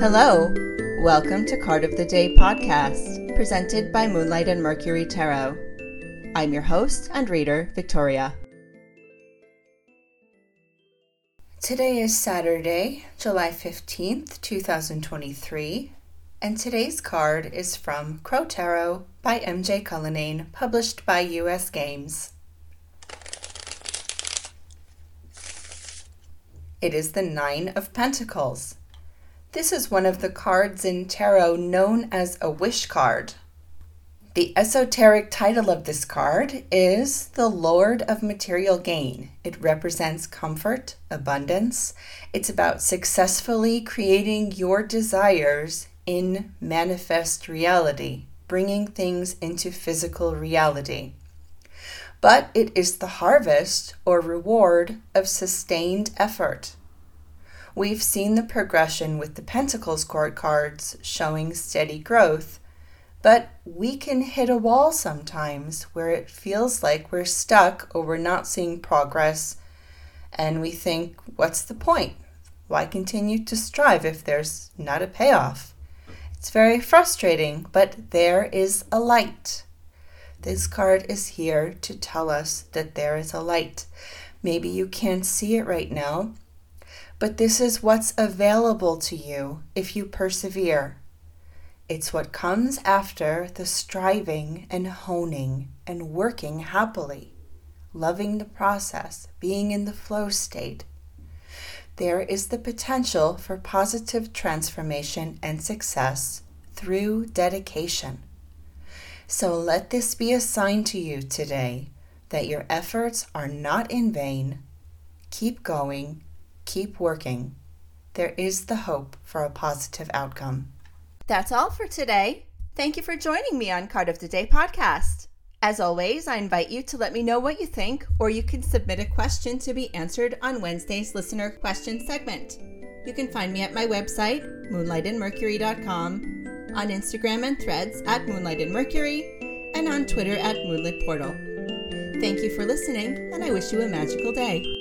Hello, welcome to Card of the Day podcast, presented by Moonlight and Mercury Tarot. I'm your host and reader, Victoria. Today is Saturday, July 15th, 2023, and today's card is from Crow Tarot by MJ Cullinane, published by US Games. It is the Nine of Pentacles. This is one of the cards in tarot known as a wish card. The esoteric title of this card is The Lord of Material Gain. It represents comfort, abundance. It's about successfully creating your desires in manifest reality, bringing things into physical reality. But it is the harvest or reward of sustained effort. We've seen the progression with the Pentacles court cards showing steady growth, but we can hit a wall sometimes where it feels like we're stuck or we're not seeing progress, and we think, what's the point? Why continue to strive if there's not a payoff? It's very frustrating, but there is a light. This card is here to tell us that there is a light. Maybe you can't see it right now, but this is what's available to you if you persevere. It's what comes after the striving and honing and working happily, loving the process, being in the flow state. There is the potential for positive transformation and success through dedication. So let this be a sign to you today that your efforts are not in vain. Keep going Keep working. There is the hope for a positive outcome. That's all for today. Thank you for joining me on Card of the Day podcast. As always, I invite you to let me know what you think, or you can submit a question to be answered on Wednesday's listener question segment. You can find me at my website, moonlightandmercury.com, on Instagram and threads at Moonlight and Mercury, and on Twitter at Moonlit Portal. Thank you for listening, and I wish you a magical day.